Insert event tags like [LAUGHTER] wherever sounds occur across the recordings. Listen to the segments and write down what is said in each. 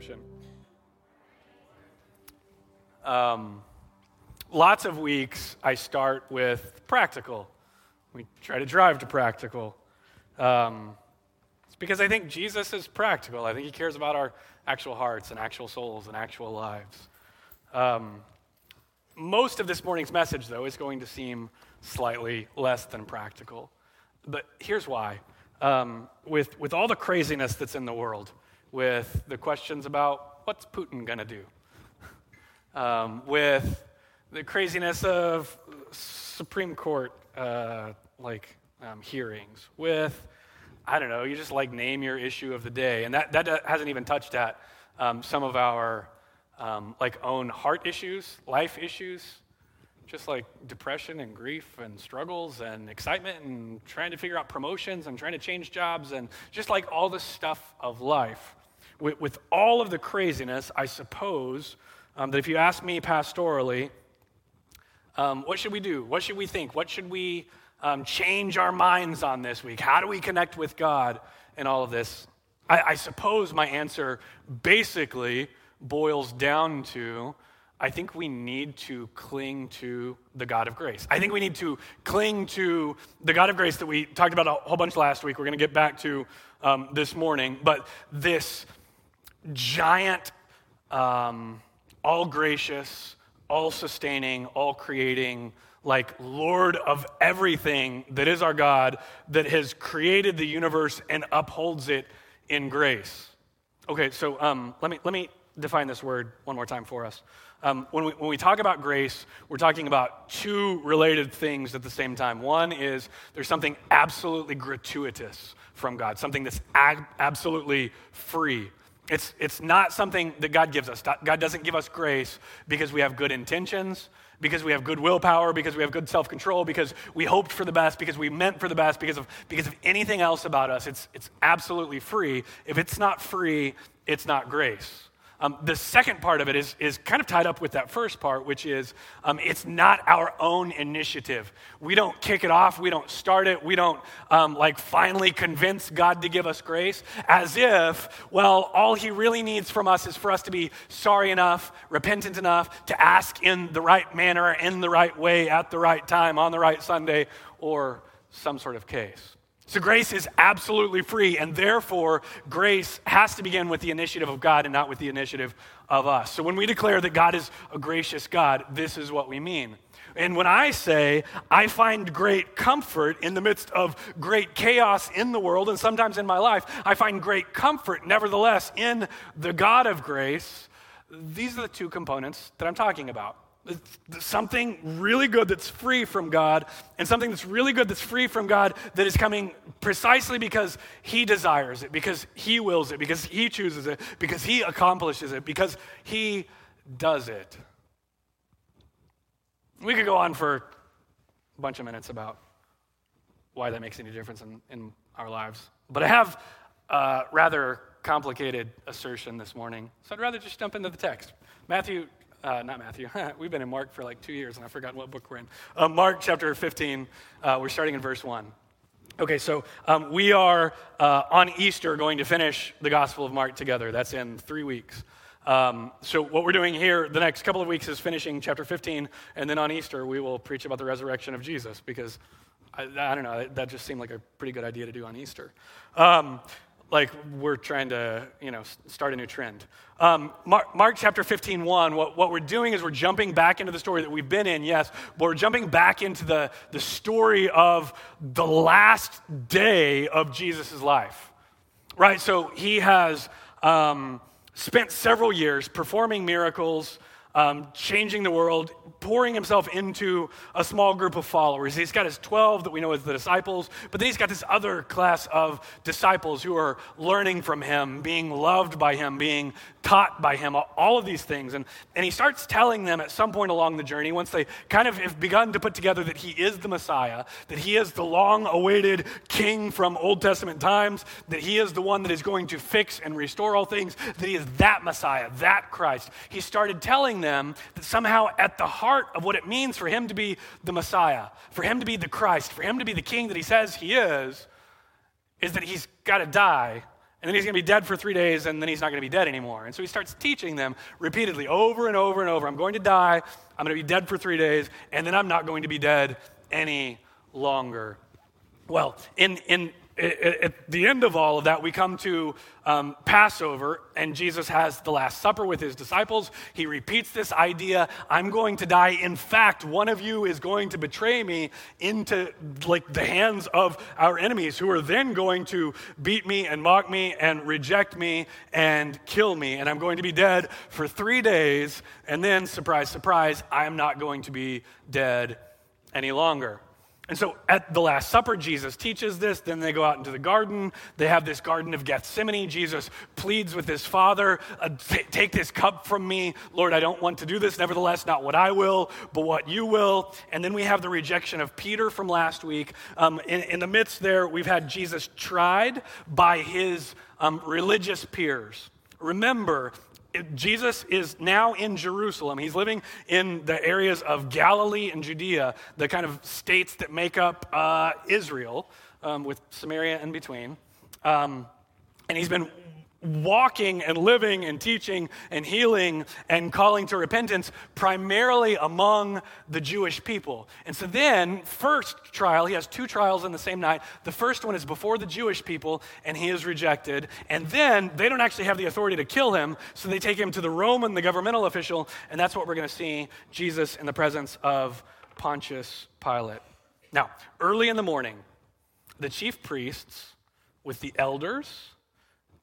Redemption. Um, lots of weeks I start with practical. We try to drive to practical. Um, it's because I think Jesus is practical. I think he cares about our actual hearts and actual souls and actual lives. Um, most of this morning's message, though, is going to seem slightly less than practical. But here's why. Um, with, with all the craziness that's in the world, with the questions about what's Putin going to do, um, with the craziness of Supreme Court uh, like um, hearings, with I don't know, you just like name your issue of the day, and that that hasn't even touched at um, some of our um, like own heart issues, life issues, just like depression and grief and struggles and excitement and trying to figure out promotions and trying to change jobs and just like all the stuff of life. With, with all of the craziness, I suppose um, that if you ask me pastorally, um, what should we do? What should we think? What should we um, change our minds on this week? How do we connect with God in all of this? I, I suppose my answer basically boils down to I think we need to cling to the God of grace. I think we need to cling to the God of grace that we talked about a whole bunch last week. We're going to get back to um, this morning. But this giant, um, all gracious, all sustaining, all creating, like Lord of everything that is our God, that has created the universe and upholds it in grace. Okay, so um, let, me, let me define this word one more time for us. Um, when, we, when we talk about grace, we're talking about two related things at the same time. One is there's something absolutely gratuitous from God, something that's ag- absolutely free. It's, it's not something that God gives us. God doesn't give us grace because we have good intentions, because we have good willpower, because we have good self control, because we hoped for the best, because we meant for the best, because of, because of anything else about us. It's, it's absolutely free. If it's not free, it's not grace. Um, the second part of it is, is kind of tied up with that first part, which is um, it's not our own initiative. We don't kick it off, we don't start it, we don't um, like finally convince God to give us grace as if, well, all He really needs from us is for us to be sorry enough, repentant enough to ask in the right manner, in the right way, at the right time, on the right Sunday, or some sort of case. So grace is absolutely free, and therefore, grace has to begin with the initiative of God and not with the initiative of us. So when we declare that God is a gracious God, this is what we mean. And when I say I find great comfort in the midst of great chaos in the world and sometimes in my life, I find great comfort, nevertheless, in the God of grace, these are the two components that I'm talking about something really good that's free from God, and something that's really good that's free from God that is coming precisely because He desires it, because He wills it, because He chooses it, because He accomplishes it, because He does it. We could go on for a bunch of minutes about why that makes any difference in, in our lives, but I have a rather complicated assertion this morning, so I'd rather just jump into the text. Matthew uh, not Matthew. [LAUGHS] We've been in Mark for like two years, and I've forgotten what book we're in. Uh, Mark chapter 15. Uh, we're starting in verse 1. Okay, so um, we are uh, on Easter going to finish the Gospel of Mark together. That's in three weeks. Um, so, what we're doing here the next couple of weeks is finishing chapter 15, and then on Easter, we will preach about the resurrection of Jesus because I, I don't know, that just seemed like a pretty good idea to do on Easter. Um, like we're trying to, you know, start a new trend. Um, Mark, Mark, chapter 15, 1, what, what we're doing is we're jumping back into the story that we've been in, yes, but we're jumping back into the, the story of the last day of Jesus' life, right? So he has um, spent several years performing miracles, um, changing the world, pouring himself into a small group of followers. He's got his 12 that we know as the disciples, but then he's got this other class of disciples who are learning from him, being loved by him, being taught by him, all of these things. And, and he starts telling them at some point along the journey, once they kind of have begun to put together that he is the Messiah, that he is the long awaited king from Old Testament times, that he is the one that is going to fix and restore all things, that he is that Messiah, that Christ. He started telling them that somehow at the heart of what it means for him to be the Messiah, for him to be the Christ, for him to be the king that he says he is, is that he's got to die and then he's going to be dead for three days, and then he's not going to be dead anymore. And so he starts teaching them repeatedly, over and over and over I'm going to die, I'm going to be dead for three days, and then I'm not going to be dead any longer. Well, in, in at the end of all of that, we come to um, Passover, and Jesus has the Last Supper with his disciples. He repeats this idea I'm going to die. In fact, one of you is going to betray me into like the hands of our enemies, who are then going to beat me and mock me and reject me and kill me. And I'm going to be dead for three days. And then, surprise, surprise, I am not going to be dead any longer. And so at the Last Supper, Jesus teaches this. Then they go out into the garden. They have this Garden of Gethsemane. Jesus pleads with his Father, uh, Take this cup from me. Lord, I don't want to do this. Nevertheless, not what I will, but what you will. And then we have the rejection of Peter from last week. Um, in, in, the midst there, we've had Jesus tried by his um, religious peers. Remember, Jesus is now in Jerusalem. He's living in the areas of Galilee and Judea, the kind of states that make up uh, Israel, um, with Samaria in between. Um, and he's been walking and living and teaching and healing and calling to repentance primarily among the Jewish people. And so then, first trial, he has two trials in the same night. The first one is before the Jewish people, and he is rejected. And then they don't actually have the authority to kill him, so they take him to the Roman, the governmental official, and that's what we're going to see Jesus in the presence of Pontius Pilate. Now, early in the morning, the chief priests with the elders,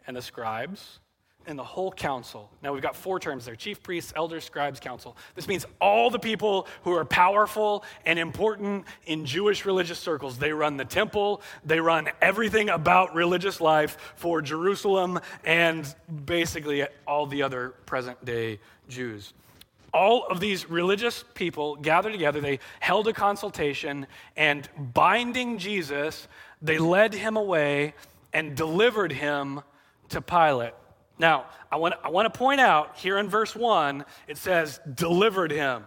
and the scribes and the whole council. Now we've got four terms there chief priests, elders, scribes, council. This means all the people who are powerful and important in Jewish religious circles. They run the temple, they run everything about religious life for Jerusalem and basically all the other present day Jews. All of these religious people gathered together, they held a consultation, and binding Jesus, they led him away and delivered him to Pilate. Now, I want, I want to point out here in verse 1, it says, delivered him.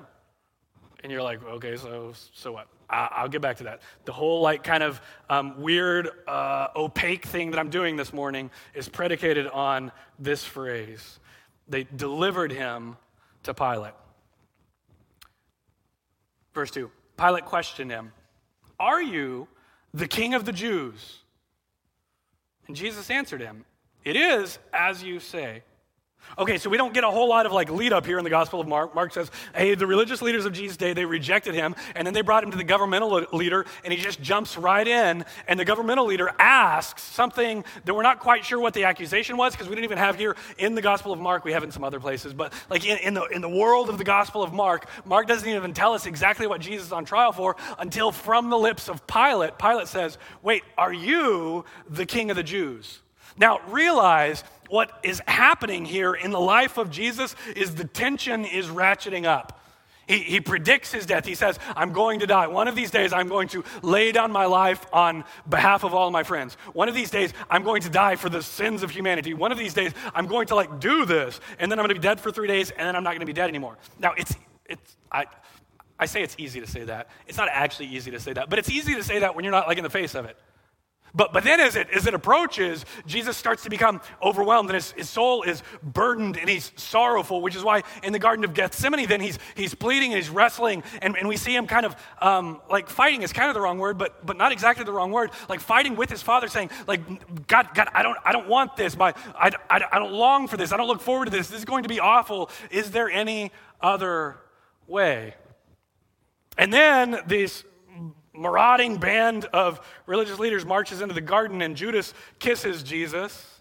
And you're like, okay, so, so what? I, will get back to that. The whole, like, kind of um, weird, uh, opaque thing that I'm doing this morning is predicated on this phrase. They delivered him to Pilate. Verse 2 Pilate questioned him, Are you the king of the Jews? And Jesus answered him, it is as you say. Okay, so we don't get a whole lot of like lead up here in the Gospel of Mark. Mark says, hey, the religious leaders of Jesus' day, they rejected him, and then they brought him to the governmental leader, and he just jumps right in, and the governmental leader asks something that we're not quite sure what the accusation was, because we didn't even have here in the Gospel of Mark. We have in some other places, but like in, in, the, in the world of the Gospel of Mark, Mark doesn't even tell us exactly what Jesus is on trial for until from the lips of Pilate, Pilate says, wait, are you the king of the Jews? Now, realize what is happening here in the life of Jesus is the tension is ratcheting up. He, he predicts his death. He says, I'm going to die. One of these days, I'm going to lay down my life on behalf of all my friends. One of these days, I'm going to die for the sins of humanity. One of these days, I'm going to like do this, and then I'm going to be dead for three days, and then I'm not going to be dead anymore. Now, it's, it's, I, I say it's easy to say that. It's not actually easy to say that, but it's easy to say that when you're not like in the face of it. But, but then as it, as it approaches, Jesus starts to become overwhelmed and his, his soul is burdened and he's sorrowful, which is why in the Garden of Gethsemane, then he's, he's pleading and he's wrestling. And, and we see him kind of um, like fighting is kind of the wrong word, but, but not exactly the wrong word. Like fighting with his father, saying, like, God, God, I don't, I don't want this. My, I, I, I don't long for this. I don't look forward to this. This is going to be awful. Is there any other way? And then these marauding band of religious leaders marches into the garden, and Judas kisses Jesus.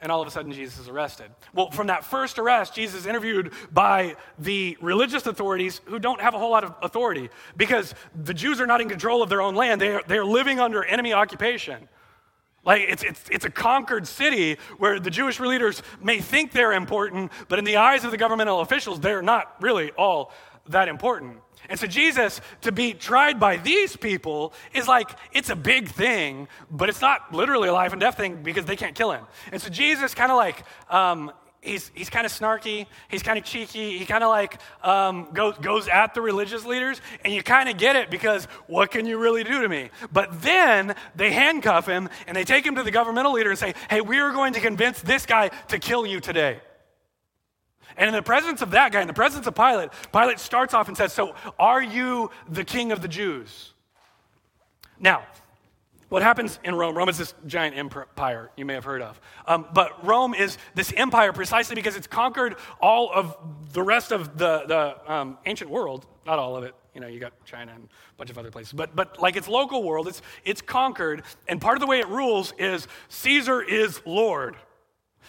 And all of a sudden, Jesus is arrested. Well, from that first arrest, Jesus is interviewed by the religious authorities who don't have a whole lot of authority because the Jews are not in control of their own land. They are, they are living under enemy occupation. Like, it's, it's, it's a conquered city where the Jewish leaders may think they're important, but in the eyes of the governmental officials, they're not really all that important. And so, Jesus, to be tried by these people is like, it's a big thing, but it's not literally a life and death thing because they can't kill him. And so, Jesus kind of like, um, he's, he's kind of snarky, he's kind of cheeky, he kind of like um, goes, goes at the religious leaders, and you kind of get it because what can you really do to me? But then they handcuff him and they take him to the governmental leader and say, hey, we are going to convince this guy to kill you today. And in the presence of that guy, in the presence of Pilate, Pilate starts off and says, So, are you the king of the Jews? Now, what happens in Rome? Rome is this giant empire you may have heard of. Um, but Rome is this empire precisely because it's conquered all of the rest of the, the um, ancient world. Not all of it. You know, you got China and a bunch of other places. But, but like its local world, it's, it's conquered. And part of the way it rules is Caesar is Lord.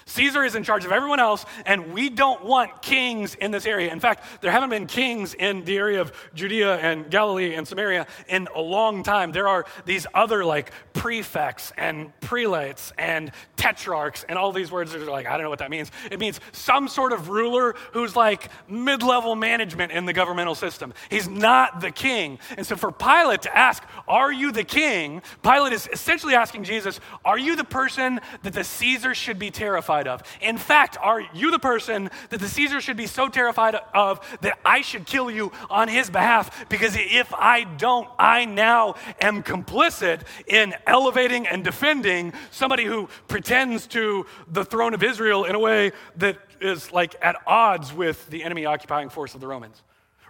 Caesar is in charge of everyone else, and we don't want kings in this area. In fact, there haven't been kings in the area of Judea and Galilee and Samaria in a long time. There are these other like prefects and prelates and tetrarchs, and all these words are like, I don't know what that means. It means some sort of ruler who's like mid level management in the governmental system. He's not the king. And so for Pilate to ask, Are you the king? Pilate is essentially asking Jesus, Are you the person that the Caesar should be terrified? terrified of? In fact, are you the person that the Caesar should be so terrified of that I should kill you on his behalf? Because if I don't, I now am complicit in elevating and defending somebody who pretends to the throne of Israel in a way that is like at odds with the enemy occupying force of the Romans.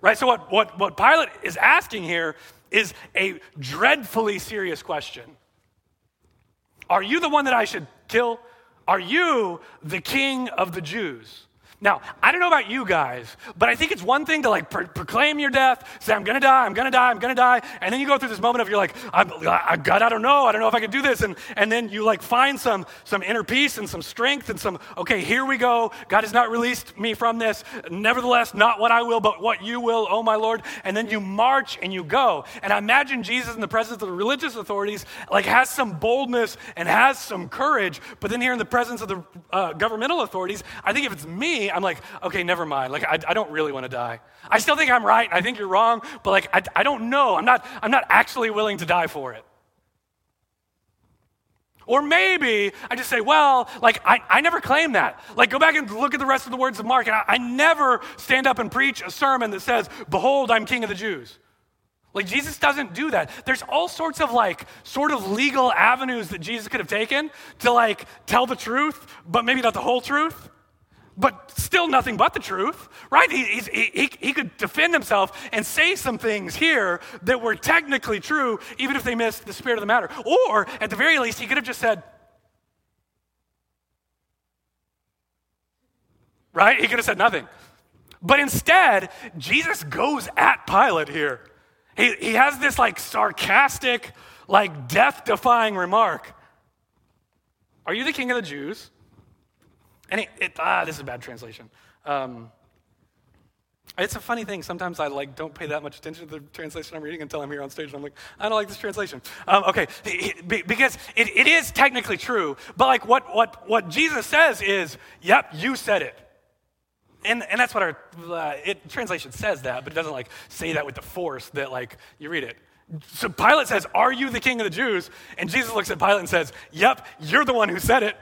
Right? So, what, what, what Pilate is asking here is a dreadfully serious question. Are you the one that I should kill? Are you the king of the Jews? Now, I don't know about you guys, but I think it's one thing to like pro- proclaim your death, say, I'm gonna die, I'm gonna die, I'm gonna die. And then you go through this moment of you're like, I'm, I, God, I don't know, I don't know if I can do this. And, and then you like find some, some inner peace and some strength and some, okay, here we go. God has not released me from this. Nevertheless, not what I will, but what you will, oh my Lord. And then you march and you go. And I imagine Jesus in the presence of the religious authorities like has some boldness and has some courage. But then here in the presence of the uh, governmental authorities, I think if it's me, I'm like, okay, never mind. Like, I, I don't really want to die. I still think I'm right. I think you're wrong, but like, I, I don't know. I'm not, I'm not actually willing to die for it. Or maybe I just say, well, like, I, I never claim that. Like, go back and look at the rest of the words of Mark, and I, I never stand up and preach a sermon that says, Behold, I'm king of the Jews. Like, Jesus doesn't do that. There's all sorts of, like, sort of legal avenues that Jesus could have taken to, like, tell the truth, but maybe not the whole truth but still nothing but the truth, right? He, he, he, could defend himself and say some things here that were technically true, even if they missed the spirit of the matter. Or, at the very least, he could have just said, right? He could have said nothing. But instead, Jesus goes at Pilate here. He, he has this like sarcastic, like death defying remark Are you the king of the Jews? And it, it, ah, this is a bad translation. Um, it's a funny thing. Sometimes I like don't pay that much attention to the translation I'm reading until I'm here on stage and I'm like, I don't like this translation. Um, okay, because it, it is technically true, but like what, what, what Jesus says is, yep, you said it. And, and that's what our uh, it, translation says that, but it doesn't like say that with the force that like you read it. So Pilate says, Are you the king of the Jews? And Jesus looks at Pilate and says, Yep, you're the one who said it.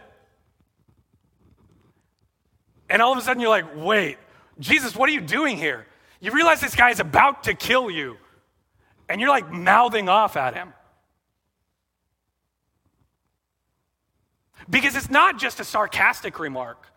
And all of a sudden you're like, wait, Jesus, what are you doing here? You realize this guy is about to kill you. And you're like mouthing off at him. Because it's not just a sarcastic remark.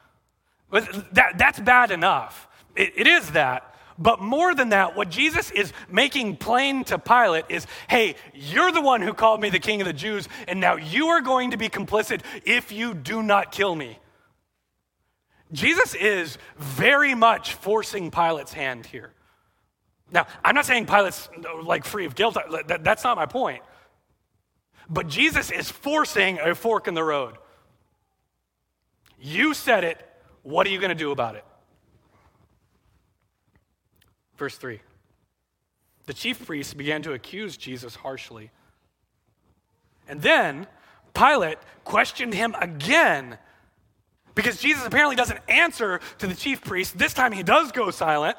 That, that's bad enough. It, it is that. But more than that, what Jesus is making plain to Pilate is hey, you're the one who called me the king of the Jews, and now you are going to be complicit if you do not kill me. Jesus is very much forcing Pilate's hand here. Now, I'm not saying Pilate's like free of guilt. That's not my point. But Jesus is forcing a fork in the road. You said it. What are you going to do about it? Verse 3 The chief priests began to accuse Jesus harshly. And then Pilate questioned him again because Jesus apparently doesn't answer to the chief priest. This time he does go silent,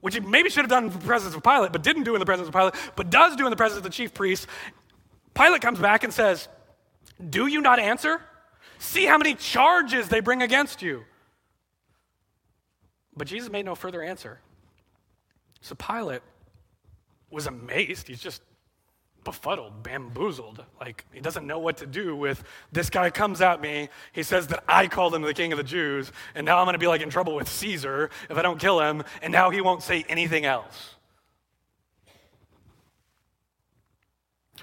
which he maybe should have done in the presence of Pilate, but didn't do in the presence of Pilate, but does do in the presence of the chief priest. Pilate comes back and says, Do you not answer? See how many charges they bring against you. But Jesus made no further answer. So Pilate was amazed. He's just befuddled, bamboozled. Like he doesn't know what to do with this guy comes at me. He says that I called him the king of the Jews, and now I'm going to be like in trouble with Caesar if I don't kill him, and now he won't say anything else.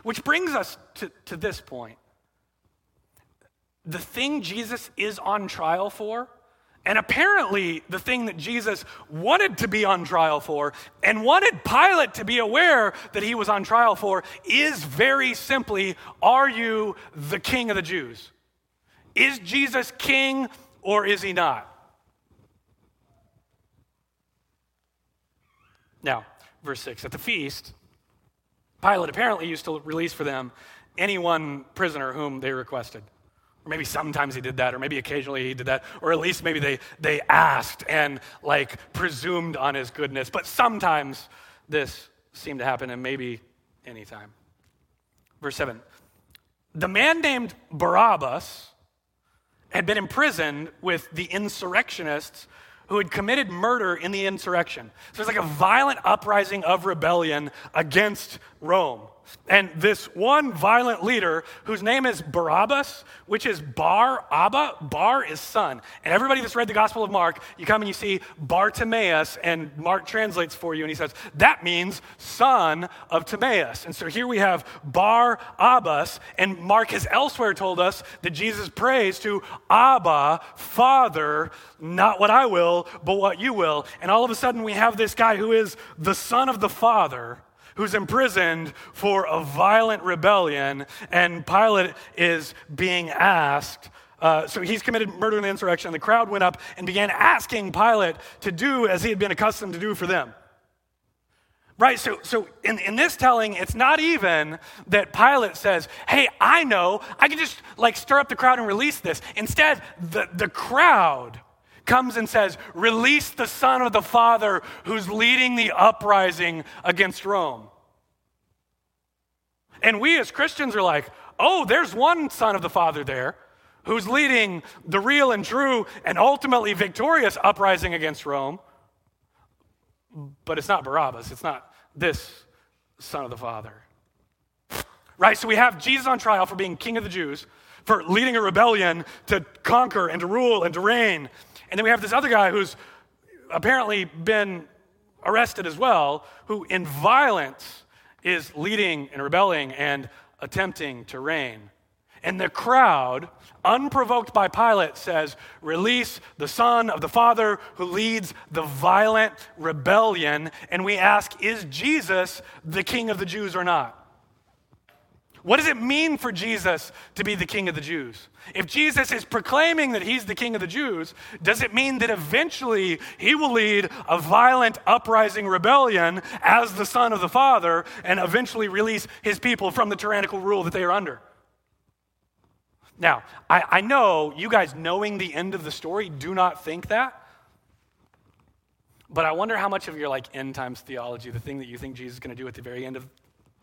Which brings us to, to this point. The thing Jesus is on trial for and apparently, the thing that Jesus wanted to be on trial for and wanted Pilate to be aware that he was on trial for is very simply Are you the king of the Jews? Is Jesus king or is he not? Now, verse 6 At the feast, Pilate apparently used to release for them any one prisoner whom they requested. Or maybe sometimes he did that, or maybe occasionally he did that, or at least maybe they, they asked and like presumed on his goodness. But sometimes this seemed to happen, and maybe anytime. Verse 7 The man named Barabbas had been imprisoned with the insurrectionists who had committed murder in the insurrection. So it's like a violent uprising of rebellion against Rome. And this one violent leader, whose name is Barabbas, which is Bar Abba, Bar is son. And everybody that's read the Gospel of Mark, you come and you see Bartimaeus, and Mark translates for you, and he says, that means son of Timaeus. And so here we have Bar Abbas, and Mark has elsewhere told us that Jesus prays to Abba, Father, not what I will, but what you will. And all of a sudden we have this guy who is the son of the Father who's imprisoned for a violent rebellion, and Pilate is being asked. Uh, so he's committed murder and insurrection. and The crowd went up and began asking Pilate to do as he had been accustomed to do for them. Right, so, so in, in this telling, it's not even that Pilate says, Hey, I know, I can just like stir up the crowd and release this. Instead, the, the crowd comes and says, Release the Son of the Father who's leading the uprising against Rome. And we as Christians are like, Oh, there's one Son of the Father there who's leading the real and true and ultimately victorious uprising against Rome. But it's not Barabbas, it's not this Son of the Father. Right? So we have Jesus on trial for being king of the Jews, for leading a rebellion to conquer and to rule and to reign. And then we have this other guy who's apparently been arrested as well, who in violence is leading and rebelling and attempting to reign. And the crowd, unprovoked by Pilate, says, Release the Son of the Father who leads the violent rebellion. And we ask, Is Jesus the King of the Jews or not? What does it mean for Jesus to be the king of the Jews? If Jesus is proclaiming that he's the king of the Jews, does it mean that eventually he will lead a violent uprising rebellion as the son of the Father and eventually release his people from the tyrannical rule that they are under? Now, I, I know you guys, knowing the end of the story, do not think that. But I wonder how much of your like end times theology, the thing that you think Jesus is going to do at the very end of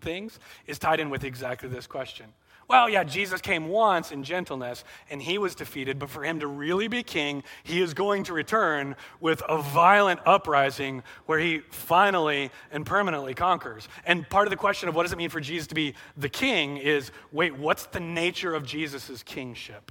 things is tied in with exactly this question. Well, yeah, Jesus came once in gentleness and he was defeated, but for him to really be king, he is going to return with a violent uprising where he finally and permanently conquers. And part of the question of what does it mean for Jesus to be the king is wait, what's the nature of Jesus' kingship?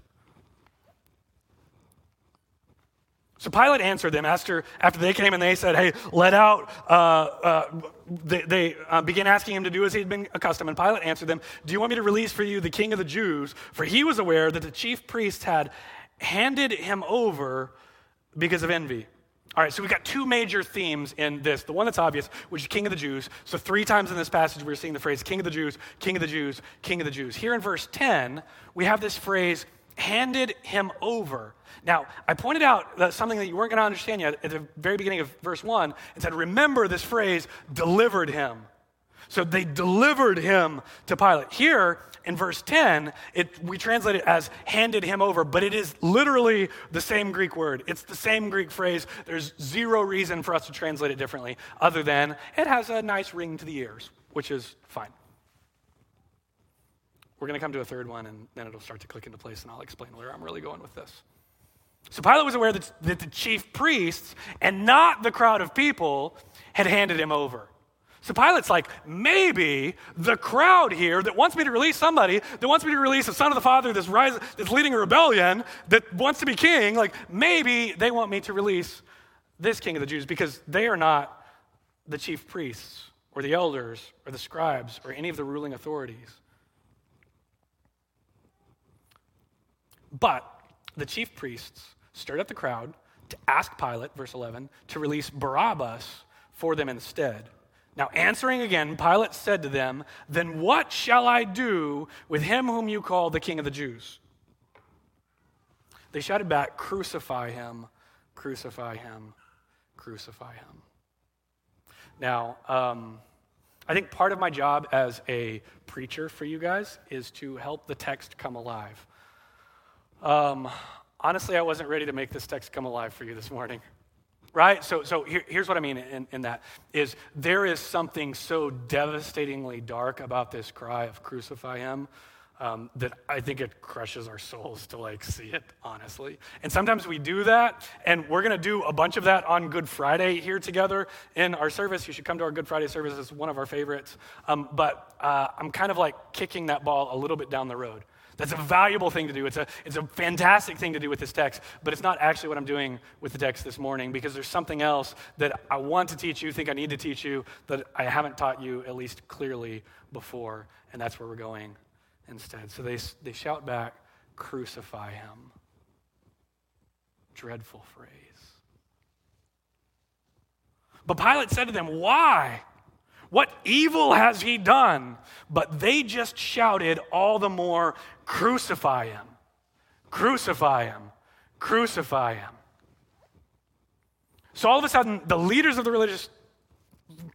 So Pilate answered them after, after they came and they said, Hey, let out. Uh, uh, they, they uh, began asking him to do as he'd been accustomed. And Pilate answered them, Do you want me to release for you the king of the Jews? For he was aware that the chief priests had handed him over because of envy. All right, so we've got two major themes in this. The one that's obvious, which is King of the Jews. So, three times in this passage, we're seeing the phrase King of the Jews, King of the Jews, King of the Jews. Here in verse 10, we have this phrase, handed him over. Now, I pointed out that something that you weren't going to understand yet at the very beginning of verse 1 and said, Remember this phrase, delivered him. So they delivered him to Pilate. Here in verse 10, it, we translate it as handed him over, but it is literally the same Greek word. It's the same Greek phrase. There's zero reason for us to translate it differently, other than it has a nice ring to the ears, which is fine. We're going to come to a third one, and then it'll start to click into place, and I'll explain where I'm really going with this. So Pilate was aware that, that the chief priests and not the crowd of people had handed him over. So Pilate's like, maybe the crowd here that wants me to release somebody, that wants me to release a son of the father that's, rise, that's leading a rebellion, that wants to be king, like maybe they want me to release this king of the Jews because they are not the chief priests or the elders or the scribes or any of the ruling authorities. But the chief priests stirred up the crowd to ask Pilate, verse 11, to release Barabbas for them instead. Now, answering again, Pilate said to them, Then what shall I do with him whom you call the king of the Jews? They shouted back, Crucify him, crucify him, crucify him. Now, um, I think part of my job as a preacher for you guys is to help the text come alive. Um, honestly, I wasn't ready to make this text come alive for you this morning. Right? So, so here, here's what I mean in, in that is there is something so devastatingly dark about this cry of crucify him um, that I think it crushes our souls to like see it, honestly. And sometimes we do that, and we're going to do a bunch of that on Good Friday here together in our service. You should come to our Good Friday service; it's one of our favorites. Um, but uh, I'm kind of like kicking that ball a little bit down the road. That's a valuable thing to do. It's a, it's a fantastic thing to do with this text, but it's not actually what I'm doing with the text this morning because there's something else that I want to teach you, think I need to teach you, that I haven't taught you at least clearly before, and that's where we're going instead. So they, they shout back, Crucify him. Dreadful phrase. But Pilate said to them, Why? What evil has he done? But they just shouted all the more, Crucify him! Crucify him! Crucify him! So all of a sudden, the leaders of the religious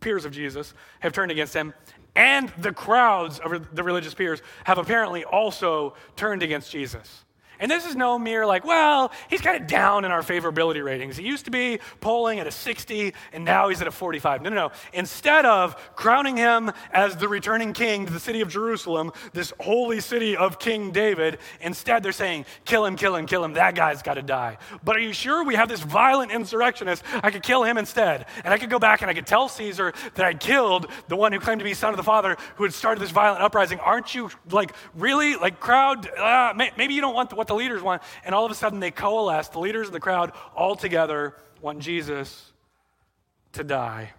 peers of Jesus have turned against him, and the crowds of the religious peers have apparently also turned against Jesus. And this is no mere like, well, he's kind of down in our favorability ratings. He used to be polling at a 60, and now he's at a 45. No, no, no. Instead of crowning him as the returning king to the city of Jerusalem, this holy city of King David, instead they're saying, kill him, kill him, kill him. That guy's got to die. But are you sure we have this violent insurrectionist? I could kill him instead. And I could go back and I could tell Caesar that I killed the one who claimed to be son of the father who had started this violent uprising. Aren't you like, really? Like, crowd, uh, maybe you don't want the, what the leaders want. And all of a sudden they coalesce, the leaders of the crowd all together want Jesus to die.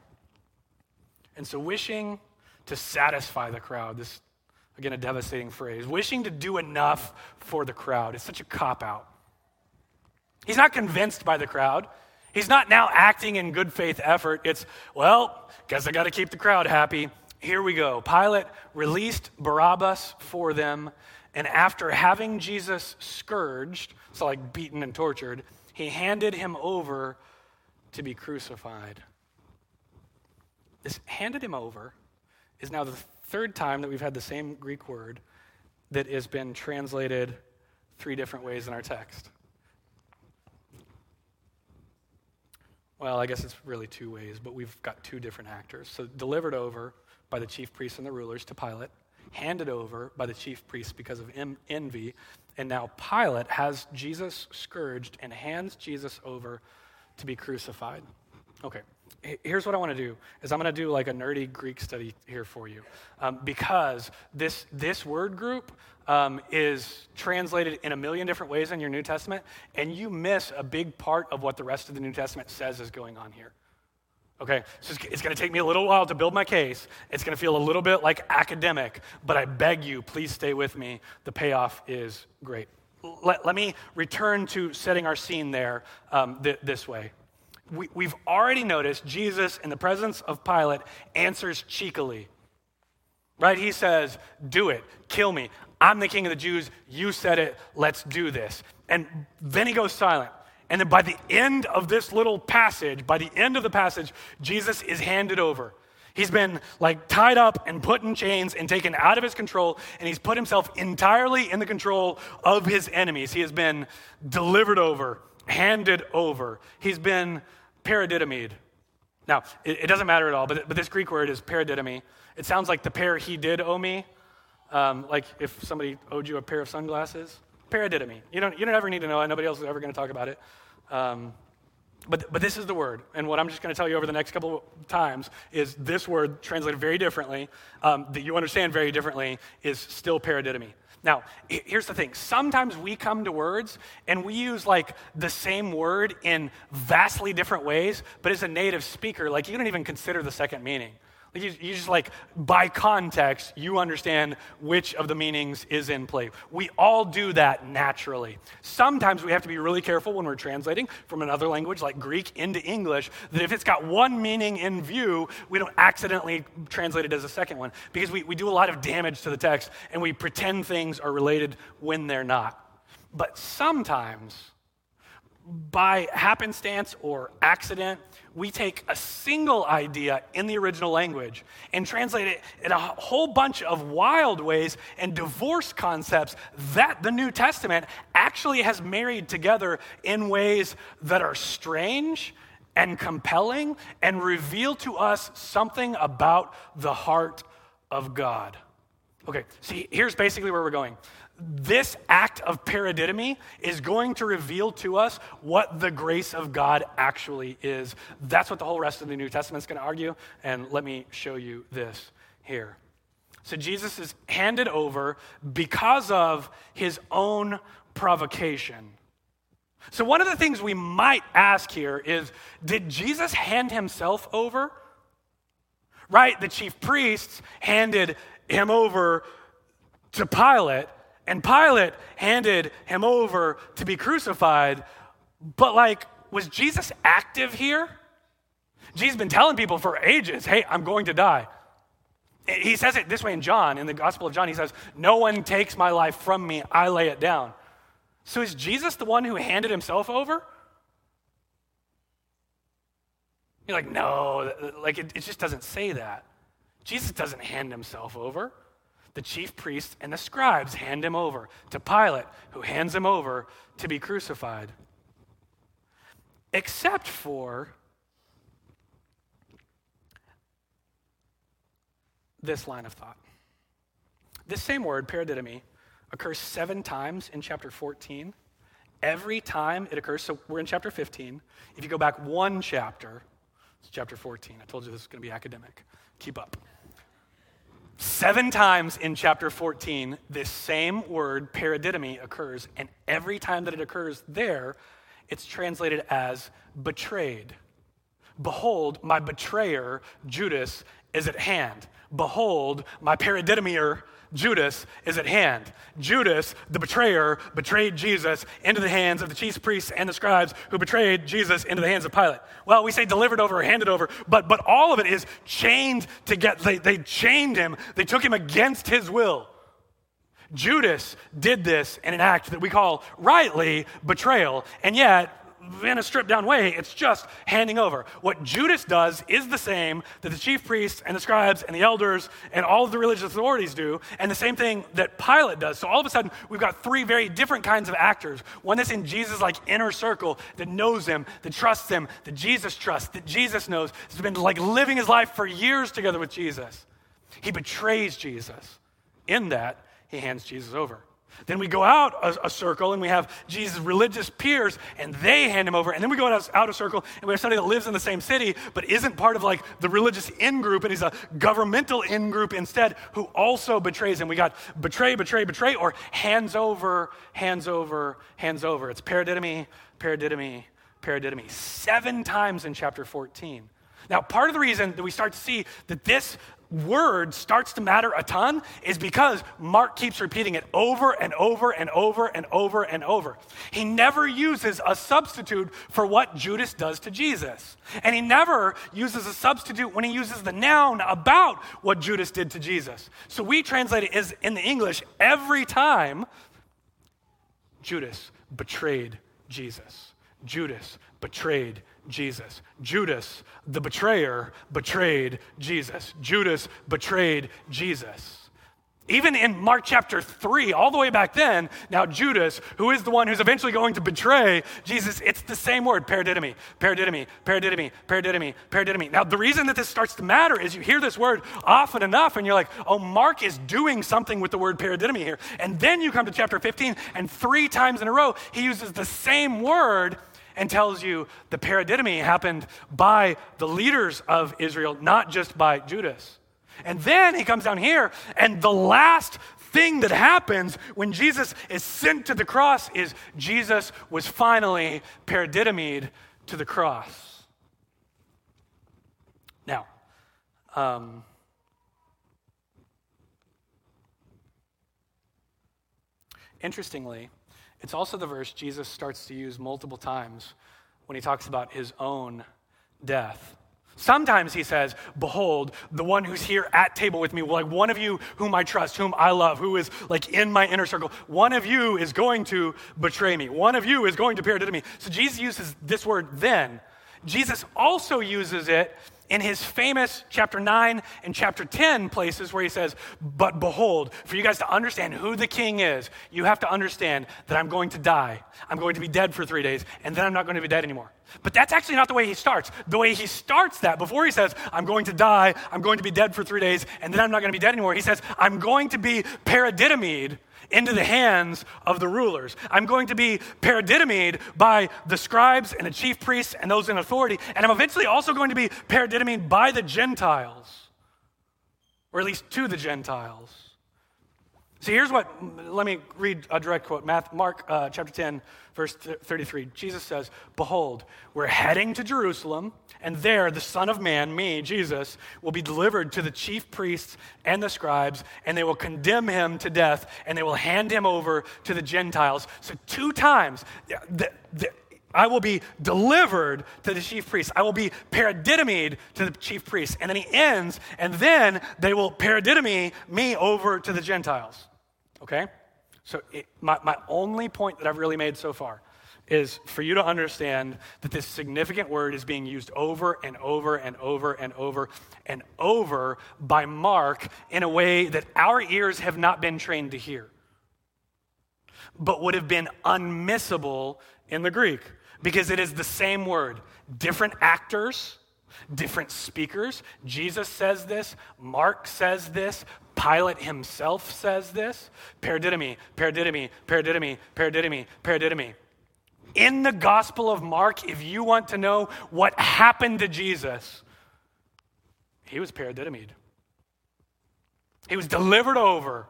And so, wishing to satisfy the crowd, this, again, a devastating phrase, wishing to do enough for the crowd is such a cop out. He's not convinced by the crowd. He's not now acting in good faith effort. It's, well, guess I got to keep the crowd happy. Here we go. Pilate released Barabbas for them and after having Jesus scourged, so like beaten and tortured, he handed him over to be crucified. This handed him over is now the third time that we've had the same Greek word that has been translated three different ways in our text. Well, I guess it's really two ways, but we've got two different actors. So, delivered over by the chief priests and the rulers to Pilate, handed over by the chief priests because of envy. And now Pilate has Jesus scourged and hands Jesus over to be crucified. Okay, here's what I want to do is I'm going to do like a nerdy Greek study here for you um, because this, this word group um, is translated in a million different ways in your New Testament, and you miss a big part of what the rest of the New Testament says is going on here. Okay, so it's, going to take me a little while to build my case. It's going to feel a little bit like academic, but I beg you, please stay with me. The payoff is great. Let, let me return to setting our scene there um, th- this way we, we've already noticed Jesus, in the presence of Pilate, answers cheekily. Right? He says, Do it, kill me. I'm the king of the Jews. You said it. Let's do this. And then he goes silent. And then by the end of this little passage, by the end of the passage, Jesus is handed over. He's been like tied up and put in chains and taken out of his control, and he's put himself entirely in the control of his enemies. He has been delivered over, handed over. He's been paradidomied. Now, it, it, doesn't matter at all, but, but this Greek word is paradidomi. It sounds like the pair he did owe me, um, like if somebody owed you a pair of sunglasses. Paradidomi. You don't, you don't ever need to know it. Nobody else is ever going to talk about it. Um, but, but this is the word. And what I'm just going to tell you over the next couple of times is this word, translated very differently, um, that you understand very differently, is still paradidomi. Now, here's the thing. Sometimes we come to words and we use like the same word in vastly different ways, but as a native speaker, like you don't even consider the second meaning. You, you just like, by context, you understand which of the meanings is in play. We all do that naturally. Sometimes we have to be really careful when we're translating from another language like Greek into English that if it's got one meaning in view, we don't accidentally translate it as a second one because we, we do a lot of damage to the text and we pretend things are related when they're not. But sometimes, by happenstance or accident, we take a single idea in the original language and translate it in a whole bunch of wild ways and divorce concepts that the New Testament actually has married together in ways that are strange and compelling and reveal to us something about the heart of God. Okay, see, here's basically where we're going this act of paradidomi is going to reveal to us what the grace of God actually is. That's what the whole rest of the New Testament is going to argue. And let me show you this here. So Jesus is handed over because of his own provocation. So, one of the things we might ask here is Did Jesus hand himself over? Right? The chief priests handed him over to Pilate and Pilate handed him over to be crucified. But, like, was Jesus active here? Jesus been telling people for ages, hey, I'm going to die. He says it this way in John, in the Gospel of John. He says, No one takes my life from me, I lay it down. So is Jesus the one who handed himself over? You're like, no, like it, it just doesn't say that. Jesus doesn't hand himself over the chief priests and the scribes hand him over to Pilate, who hands him over to be crucified. Except for this line of thought. This same word, paradidomi, occurs seven times in chapter 14. Every time it occurs, so we're in chapter 15. If you go back one chapter, it's chapter 14. I told you this is going to be academic. Keep up. Seven times in chapter 14, this same word, paradidomi, occurs, and every time that it occurs there, it's translated as betrayed. Behold, my betrayer, Judas, is at hand. Behold, my paradidomier, Judas is at hand. Judas, the betrayer, betrayed Jesus into the hands of the chief priests and the scribes who betrayed Jesus into the hands of Pilate. Well, we say delivered over or handed over, but, but all of it is chained together. They, they chained him, they took him against his will. Judas did this in an act that we call rightly betrayal, and yet in a stripped down way, it's just handing over. What Judas does is the same that the chief priests and the scribes and the elders and all of the religious authorities do, and the same thing that Pilate does. So all of a sudden, we've got three very different kinds of actors. One that's in Jesus' like inner circle that knows him, that trusts him, that Jesus trusts, that Jesus knows, has been like living his life for years together with Jesus. He betrays Jesus. In that, he hands Jesus over. Then we go out a, a, circle and we have Jesus' religious peers and they hand him over. And then we go out, out a circle and we have somebody that lives in the same city but isn't part of like the religious in group and he's a governmental in group instead who also betrays him. We got betray, betray, betray, or hands over, hands over, hands over. It's paradidomi, paradidomi, paradidomi. Seven times in chapter 14. Now, part of the reason that we start to see that this word starts to matter a ton is because Mark keeps repeating it over and over and over and over and over. He never uses a substitute for what Judas does to Jesus. And he never uses a substitute when he uses the noun about what Judas did to Jesus. So we translate it as in the English every time Judas betrayed Jesus. Judas betrayed Jesus. Judas, the betrayer, betrayed Jesus. Judas betrayed Jesus. Even in Mark chapter 3, all the way back then, now Judas, who is the one who's eventually going to betray Jesus, it's the same word, paradidomi, paradidomi, paradidomi, paradidomi, paradidomi. Now, the reason that this starts to matter is you hear this word often enough and you're like, oh, Mark is doing something with the word paradidomi here. And then you come to chapter 15, and three times in a row, he uses the same word and tells you the paradidomi happened by the leaders of Israel, not just by Judas. And then he comes down here, and the last thing that happens when Jesus is sent to the cross is Jesus was finally paradidomied to the cross. Now, um, interestingly, it's also the verse Jesus starts to use multiple times when he talks about his own death. Sometimes he says, Behold, the one who's here at table with me, like one of you whom I trust, whom I love, who is like in my inner circle, one of you is going to betray me. One of you is going to appear to me. So Jesus uses this word then. Jesus also uses it in his famous chapter 9 and chapter 10 places where he says, But behold, for you guys to understand who the king is, you have to understand that I'm going to die. I'm going to be dead for three days, and then I'm not going to be dead anymore. But that's actually not the way he starts. The way he starts that, before he says, I'm going to die, I'm going to be dead for three days, and then I'm not going to be dead anymore, he says, I'm going to be paradidomied into the hands of the rulers. I'm going to be paradidomied by the scribes and the chief priests and those in authority. And I'm eventually also going to be paradidomied by the Gentiles, or at least to the Gentiles. See, here's what, let me read a direct quote. Mark uh, chapter 10, verse 33. Jesus says, Behold, we're heading to Jerusalem, and there the Son of Man, me, Jesus, will be delivered to the chief priests and the scribes, and they will condemn him to death, and they will hand him over to the Gentiles. So, two times, the, the, I will be delivered to the chief priest. I will be paradidomied to the chief priest. And then he ends, and then they will paradidomi me over to the Gentiles. Okay? So, it, my, my only point that I've really made so far is for you to understand that this significant word is being used over and over and over and over and over by Mark in a way that our ears have not been trained to hear, but would have been unmissable in the Greek because it is the same word, different actors, different speakers. Jesus says this, Mark says this, Pilate himself says this. Paradidomi, paradidomi, paradidomi, paradidomi, paradidomi. In the Gospel of Mark, if you want to know what happened to Jesus, he was paradidomied. He was delivered over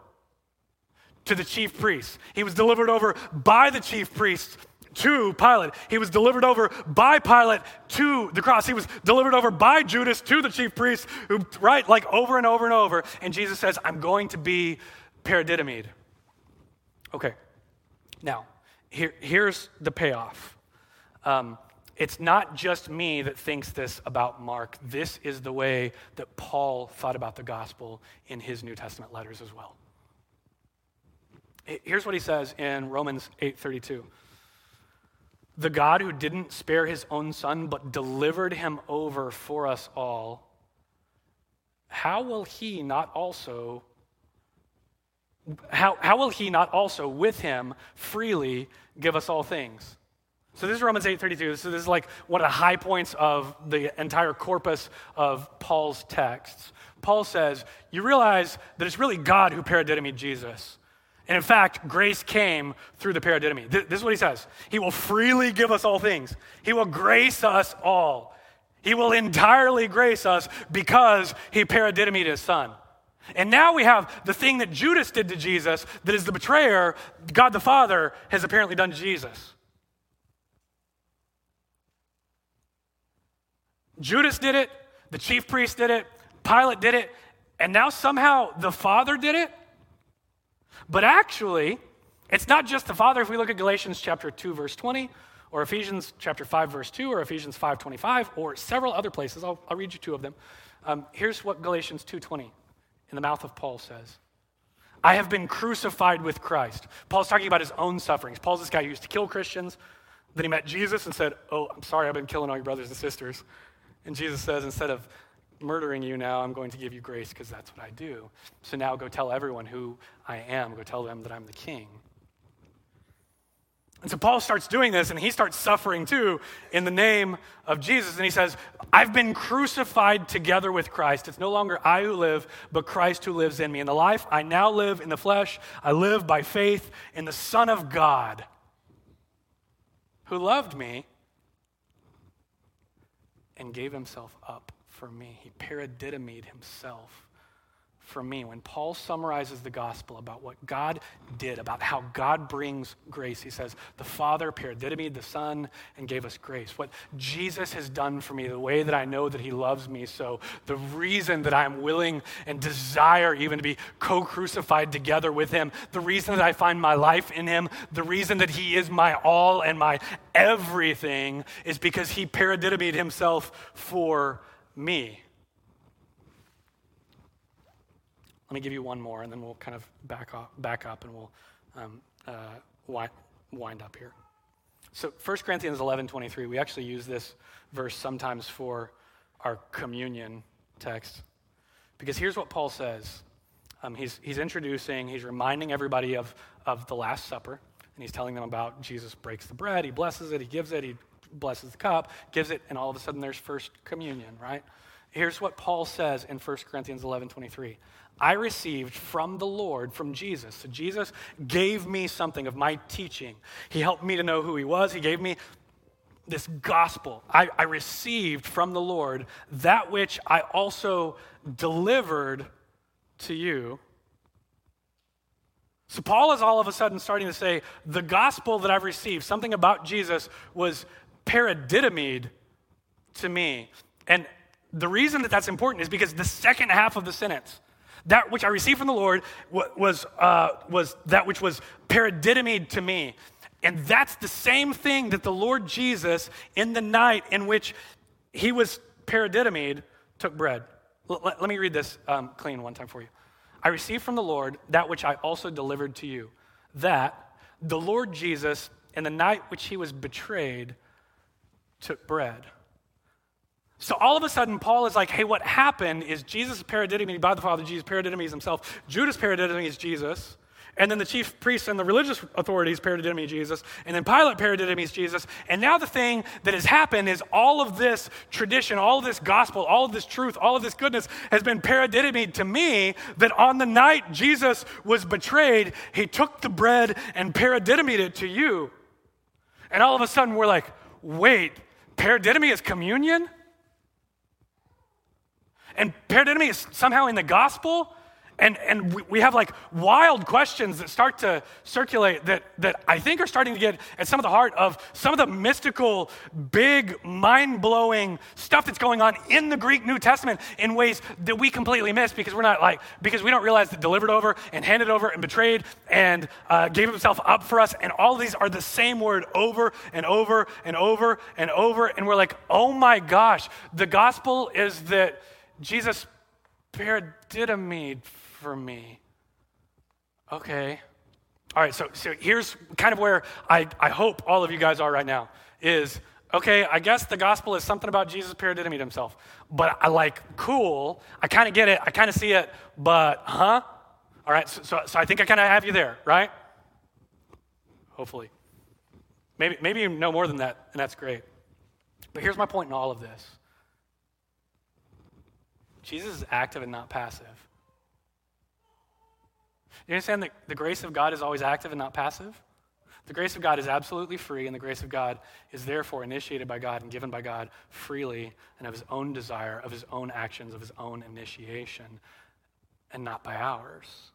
to the chief priests. He was delivered over by the chief priests to Pilate. He was delivered over by Pilate to the cross. He was delivered over by Judas to the chief priests, who, right, like over and over and over. And Jesus says, I'm going to be paradidomied. Okay, now, here, here's the payoff. Um, it's not just me that thinks this about Mark. This is the way that Paul thought about the gospel in his New Testament letters as well. Here's what he says in Romans 8:32 the God who didn't spare his own son but delivered him over for us all, how will he not also how, how will he not also with him freely give us all things? So this is Romans 8:32. So this is like one of the high points of the entire corpus of Paul's texts. Paul says, "You realize that it's really God who paradidomied Jesus. And in fact, grace came through the paradidomi. This is what he says He will freely give us all things, He will grace us all. He will entirely grace us because He paradidomied His Son. And now we have the thing that Judas did to Jesus, that is the betrayer, God the Father has apparently done to Jesus. Judas did it, the chief priest did it, Pilate did it, and now somehow the Father did it? But actually, it's not just the Father. If we look at Galatians chapter 2, verse 20, or Ephesians chapter 5, verse 2, or Ephesians 5, 25, or several other places, I'll, I'll read you two of them. Um, here's what Galatians 2.20 in the mouth of Paul says. I have been crucified with Christ. Paul's talking about his own sufferings. Paul's this guy who used to kill Christians. Then he met Jesus and said, Oh, I'm sorry, I've been killing all your brothers and sisters. And Jesus says, Instead of murdering you now, I'm going to give you grace because that's what I do. So now go tell everyone who I am. Go tell them that I'm the king. And so Paul starts doing this and he starts suffering too in the name of Jesus. And he says, I've been crucified together with Christ. It's no longer I who live, but Christ who lives in me. In the life I now live in the flesh, I live by faith in the Son of God who loved me and gave himself up for me. He paradidomied himself for me. When Paul summarizes the gospel about what God did, about how God brings grace, he says, The Father paradidomied the Son and gave us grace. What Jesus has done for me, the way that I know that he loves me so, the reason that I'm willing and desire even to be co crucified together with him, the reason that I find my life in him, the reason that he is my all and my everything is because he paradidomied himself for me. Let me give you one more, and then we'll kind of back up, back up and we'll um, uh, wind, up here. So 1 Corinthians 11, 23, we actually use this verse sometimes for our communion text. Because here's what Paul says. Um, he's, he's introducing, he's reminding everybody of, of the Last Supper, and he's telling them about Jesus breaks the bread, he blesses it, he gives it, he blesses the cup, gives it, and all of a sudden there's first communion, right? Here's what Paul says in 1 Corinthians 11 23. I received from the Lord, from Jesus. So Jesus gave me something of my teaching. He helped me to know who He was. He gave me this gospel. I, I received from the Lord that which I also delivered to you. So Paul is all of a sudden starting to say the gospel that I've received, something about Jesus, was paradidomied to me. And the reason that that's important is because the second half of the sentence, that which I received from the Lord was, uh, was that which was paradidomied to me. And that's the same thing that the Lord Jesus, in the night in which he was paradidomied, took bread. L- let, me read this um, clean one time for you. I received from the Lord that which I also delivered to you, that the Lord Jesus, in the night which he was betrayed, took bread. So all of a sudden, Paul is like, hey, what happened is Jesus paradidomy by the Father, Jesus paradidomies himself, Judas paradidomies Jesus, and then the chief priests and the religious authorities paradidomy Jesus, and then Pilate paradidomies Jesus. And now the thing that has happened is all of this tradition, all of this gospel, all of this truth, all of this goodness has been paradidomied to me that on the night Jesus was betrayed, he took the bread and paradidomied it to you. And all of a sudden, we're like, wait, paradidomy is communion? And paradidomy is somehow in the gospel. And, and we, have like wild questions that start to circulate that, that I think are starting to get at some of the heart of some of the mystical, big, mind blowing stuff that's going on in the Greek New Testament in ways that we completely miss because we're not like, because we don't realize that delivered over and handed over and betrayed and uh, gave himself up for us. And all these are the same word over and over and over and over. And we're like, oh my gosh, the gospel is that Jesus paradidomied for me. Okay. All right, so, so here's kind of where I, I hope all of you guys are right now is okay, I guess the gospel is something about Jesus paradidomied himself. But I like, cool, I kind of get it, I kind of see it, but huh? All right, so, so, so I think I kind of have you there, right? Hopefully. Maybe, maybe you know more than that, and that's great. But here's my point in all of this Jesus is active and not passive. You understand that the grace of God is always active and not passive? The grace of God is absolutely free, and the grace of God is therefore initiated by God and given by God freely and of his own desire, of his own actions, of his own initiation, and not by ours.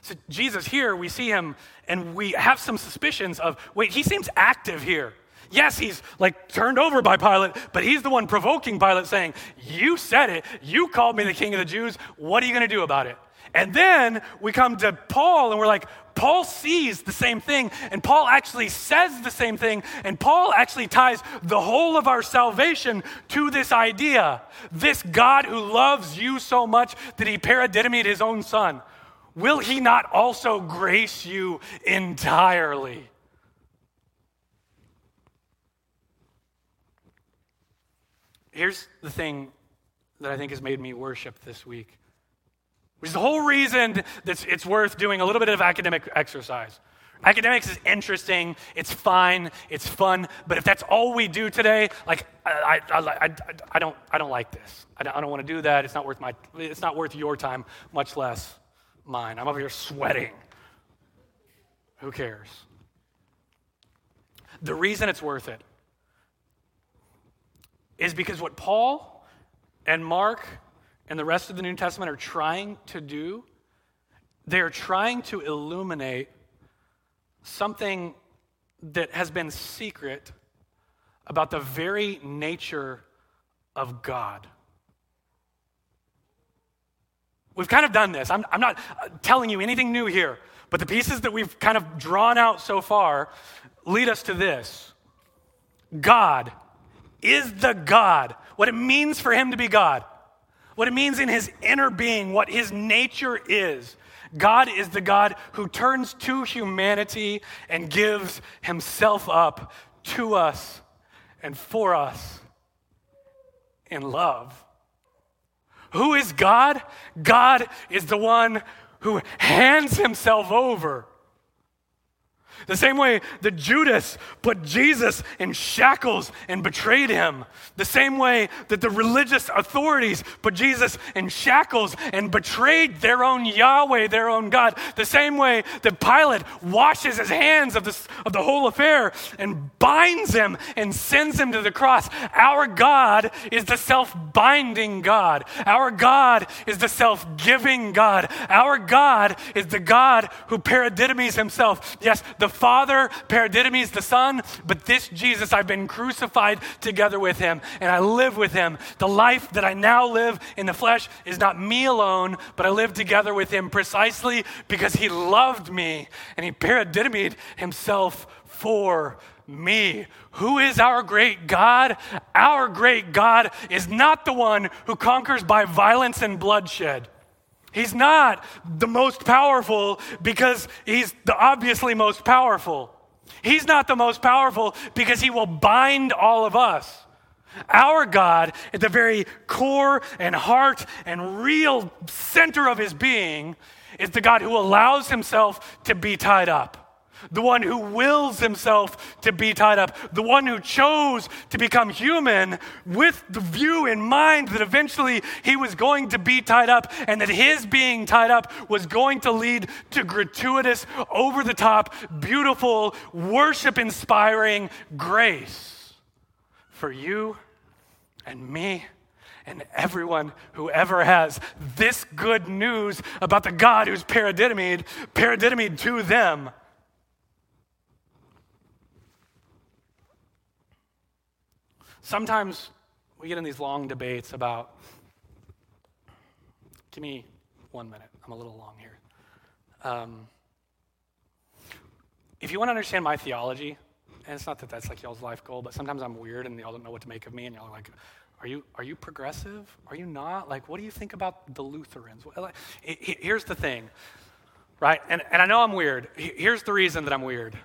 So, Jesus here, we see him and we have some suspicions of wait, he seems active here. Yes, he's like turned over by Pilate, but he's the one provoking Pilate, saying, You said it. You called me the king of the Jews. What are you going to do about it? And then we come to Paul and we're like, Paul sees the same thing, and Paul actually says the same thing, and Paul actually ties the whole of our salvation to this idea. This God who loves you so much that he paradidomied his own son, will he not also grace you entirely? Here's the thing that I think has made me worship this week which is the whole reason that it's worth doing a little bit of academic exercise. Academics is interesting, it's fine, it's fun, but if that's all we do today, like, I, I, I, I don't, I don't like this. I don't, don't want to do that. It's not, worth my, it's not worth your time, much less mine. I'm over here sweating. Who cares? The reason it's worth it is because what Paul and Mark and the rest of the New Testament are trying to do, they're trying to illuminate something that has been secret about the very nature of God. We've kind of done this. I'm, I'm, not telling you anything new here, but the pieces that we've kind of drawn out so far lead us to this God is the God, what it means for Him to be God what it means in his inner being, what his nature is. God is the God who turns to humanity and gives himself up to us and for us in love. Who is God? God is the one who hands himself over the same way that Judas put Jesus in shackles and betrayed him. The same way that the religious authorities put Jesus in shackles and betrayed their own Yahweh, their own God. The same way that Pilate washes his hands of, this, of the whole affair and binds him and sends him to the cross. Our God is the self binding God. Our God is the self giving God. Our God is the God who paradidomes himself. Yes, the Father, paradidomes the Son, but this Jesus, I've been crucified together with him, and I live with him. The life that I now live in the flesh is not me alone, but I live together with him precisely because he loved me and he paradidomed himself for me. Who is our great God? Our great God is not the one who conquers by violence and bloodshed. He's not the most powerful because he's the obviously most powerful. He's not the most powerful because he will bind all of us. Our God, at the very core and heart and real center of his being, is the God who allows himself to be tied up the one who wills himself to be tied up, the one who chose to become human with the view in mind that eventually he was going to be tied up and that his being tied up was going to lead to gratuitous, over the top, beautiful, worship inspiring grace for you and me and everyone who ever has this good news about the God who's paradidomed, paradidomed to them. Sometimes we get in these long debates about, give me one minute, I'm a little long here. Um, if you want to understand my theology, and it's not that that's like y'all's life goal, but sometimes I'm weird and y'all don't know what to make of me, and y'all are like, are you, are you progressive? Are you not? Like, what do you think about the Lutherans? Here's the thing, right? And, and I know I'm weird. Here's the reason that I'm weird.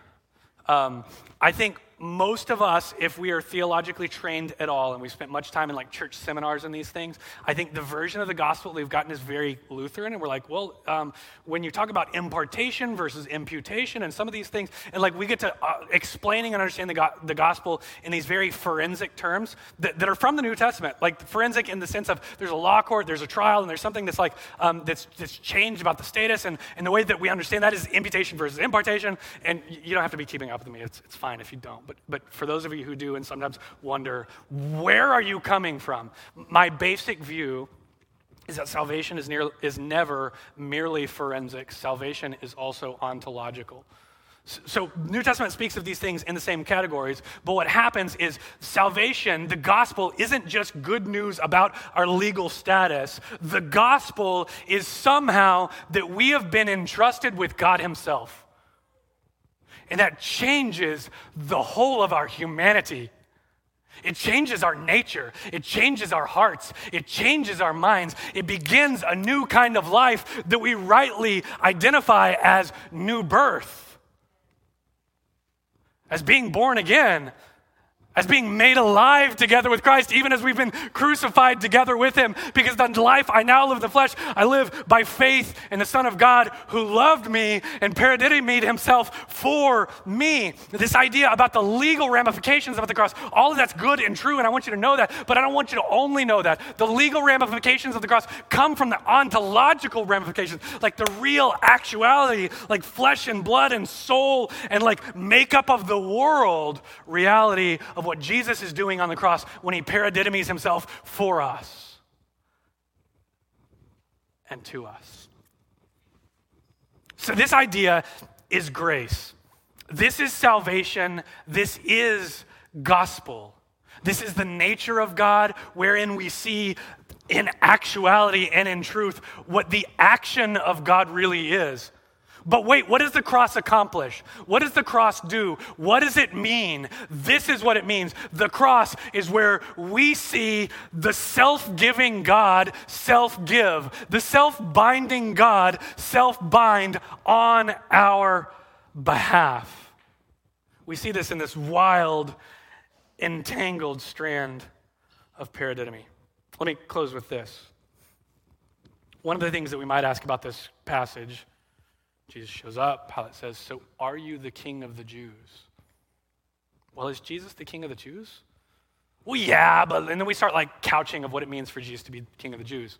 Um, I think most of us, if we are theologically trained at all, and we spent much time in like church seminars and these things, I think the version of the gospel we've gotten is very Lutheran. And we're like, well, um, when you talk about impartation versus imputation and some of these things, and like we get to uh, explaining and understanding the, go- the gospel in these very forensic terms that, that, are from the New Testament, like forensic in the sense of there's a law court, there's a trial, and there's something that's like um, that's, that's changed about the status, and, and the way that we understand that is imputation versus impartation. And you don't have to be keeping up with me; it's, it's fine if you don't. But, but for those of you who do and sometimes wonder, where are you coming from? My basic view is that salvation is, near, is never merely forensic, salvation is also ontological. So, New Testament speaks of these things in the same categories, but what happens is salvation, the gospel, isn't just good news about our legal status. The gospel is somehow that we have been entrusted with God Himself. And that changes the whole of our humanity. It changes our nature. It changes our hearts. It changes our minds. It begins a new kind of life that we rightly identify as new birth, as being born again, as being made alive together with Christ, even as we've been crucified together with him. Because the life I now live in the flesh, I live by faith in the Son of God who loved me and paradidomed himself for me. This idea about the legal ramifications of the cross, all of that's good and true, and I want you to know that, but I don't want you to only know that. The legal ramifications of the cross come from the ontological ramifications, like the real actuality, like flesh and blood and soul and like makeup of the world reality of what Jesus is doing on the cross when he paradidomes himself for us and to us. So, this idea is grace. This is salvation. This is gospel. This is the nature of God, wherein we see in actuality and in truth what the action of God really is. But wait, what does the cross accomplish? What does the cross do? What does it mean? This is what it means. The cross is where we see the self giving God self give, the self binding God self bind on our behalf. We see this in this wild, entangled strand of paradidomy. Let me close with this. One of the things that we might ask about this passage Jesus shows up. Pilate says, So are you the king of the Jews? Well, is Jesus the king of the Jews? Well, yeah, but and then we start like couching of what it means for Jesus to be king of the Jews.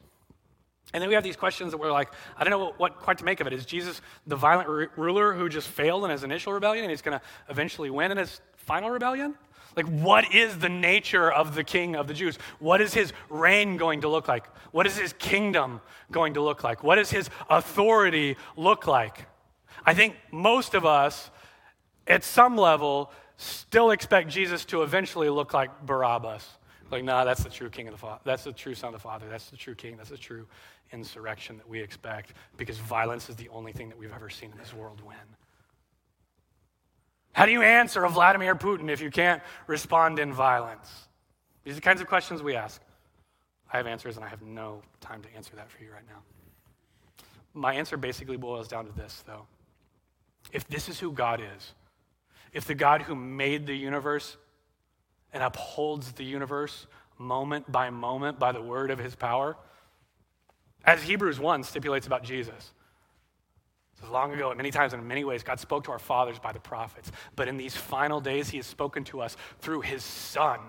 And then we have these questions that we're like, I don't know what, what quite to make of it. Is Jesus the violent r- ruler who just failed in his initial rebellion and he's going to eventually win in his final rebellion? Like, what is the nature of the king of the Jews? What is his reign going to look like? What is his kingdom going to look like? What does his authority look like? I think most of us, at some level, still expect Jesus to eventually look like Barabbas. Like, nah, that's the true king of the Father. That's the true Son of the Father. That's the true king. That's the true insurrection that we expect because violence is the only thing that we've ever seen in this world win. How do you answer a Vladimir Putin if you can't respond in violence? These are the kinds of questions we ask. I have answers, and I have no time to answer that for you right now. My answer basically boils down to this, though. If this is who God is, if the God who made the universe and upholds the universe moment by moment by the word of his power, as Hebrews 1 stipulates about Jesus, so long ago, many times and in many ways, God spoke to our fathers by the prophets. But in these final days, He has spoken to us through His Son,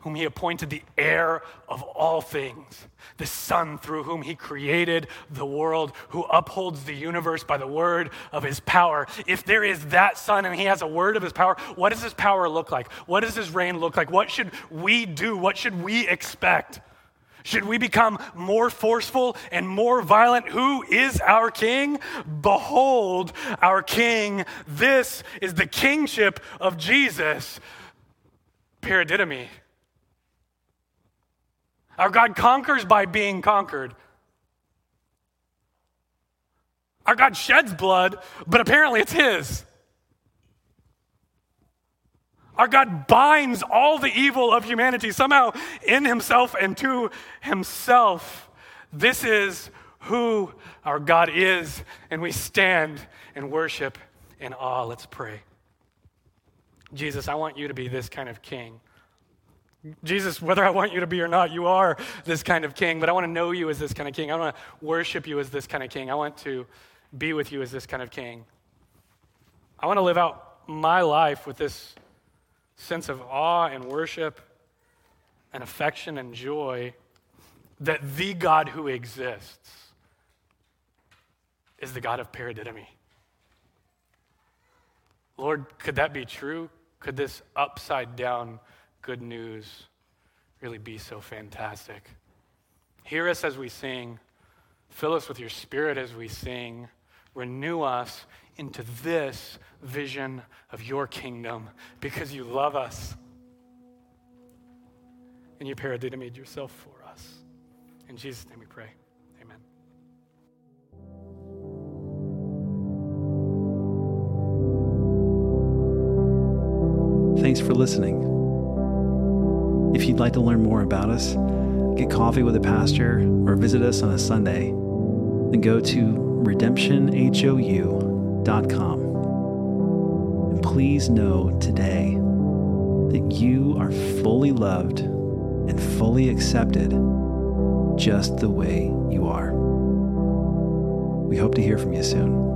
whom He appointed the heir of all things, the Son through whom He created the world, who upholds the universe by the word of His power. If there is that Son and He has a word of His power, what does His power look like? What does His reign look like? What should we do? What should we expect? Should we become more forceful and more violent? Who is our king? Behold, our king. This is the kingship of Jesus. Paradidomy. Our God conquers by being conquered. Our God sheds blood, but apparently it's His. Our God binds all the evil of humanity somehow in himself and to himself. This is who our God is, and we stand and worship in awe. Let's pray. Jesus, I want you to be this kind of king. Jesus, whether I want you to be or not, you are this kind of king, but I want to know you as this kind of king. I want to worship you as this kind of king. I want to be with you as this kind of king. I want to live out my life with this sense of awe and worship and affection and joy that the God who exists is the God of paradidomi. Lord, could that be true? Could this upside down good news really be so fantastic? Hear us as we sing. Fill us with your spirit as we sing. Renew us into this vision of your kingdom because you love us and you paradidomied yourself for us. In Jesus' name we pray. Amen. Thanks for listening. If you'd like to learn more about us, get coffee with a pastor, or visit us on a Sunday, then go to redemptionhou.com. And please know today that you are fully loved and fully accepted just the way you are. We hope to hear from you soon.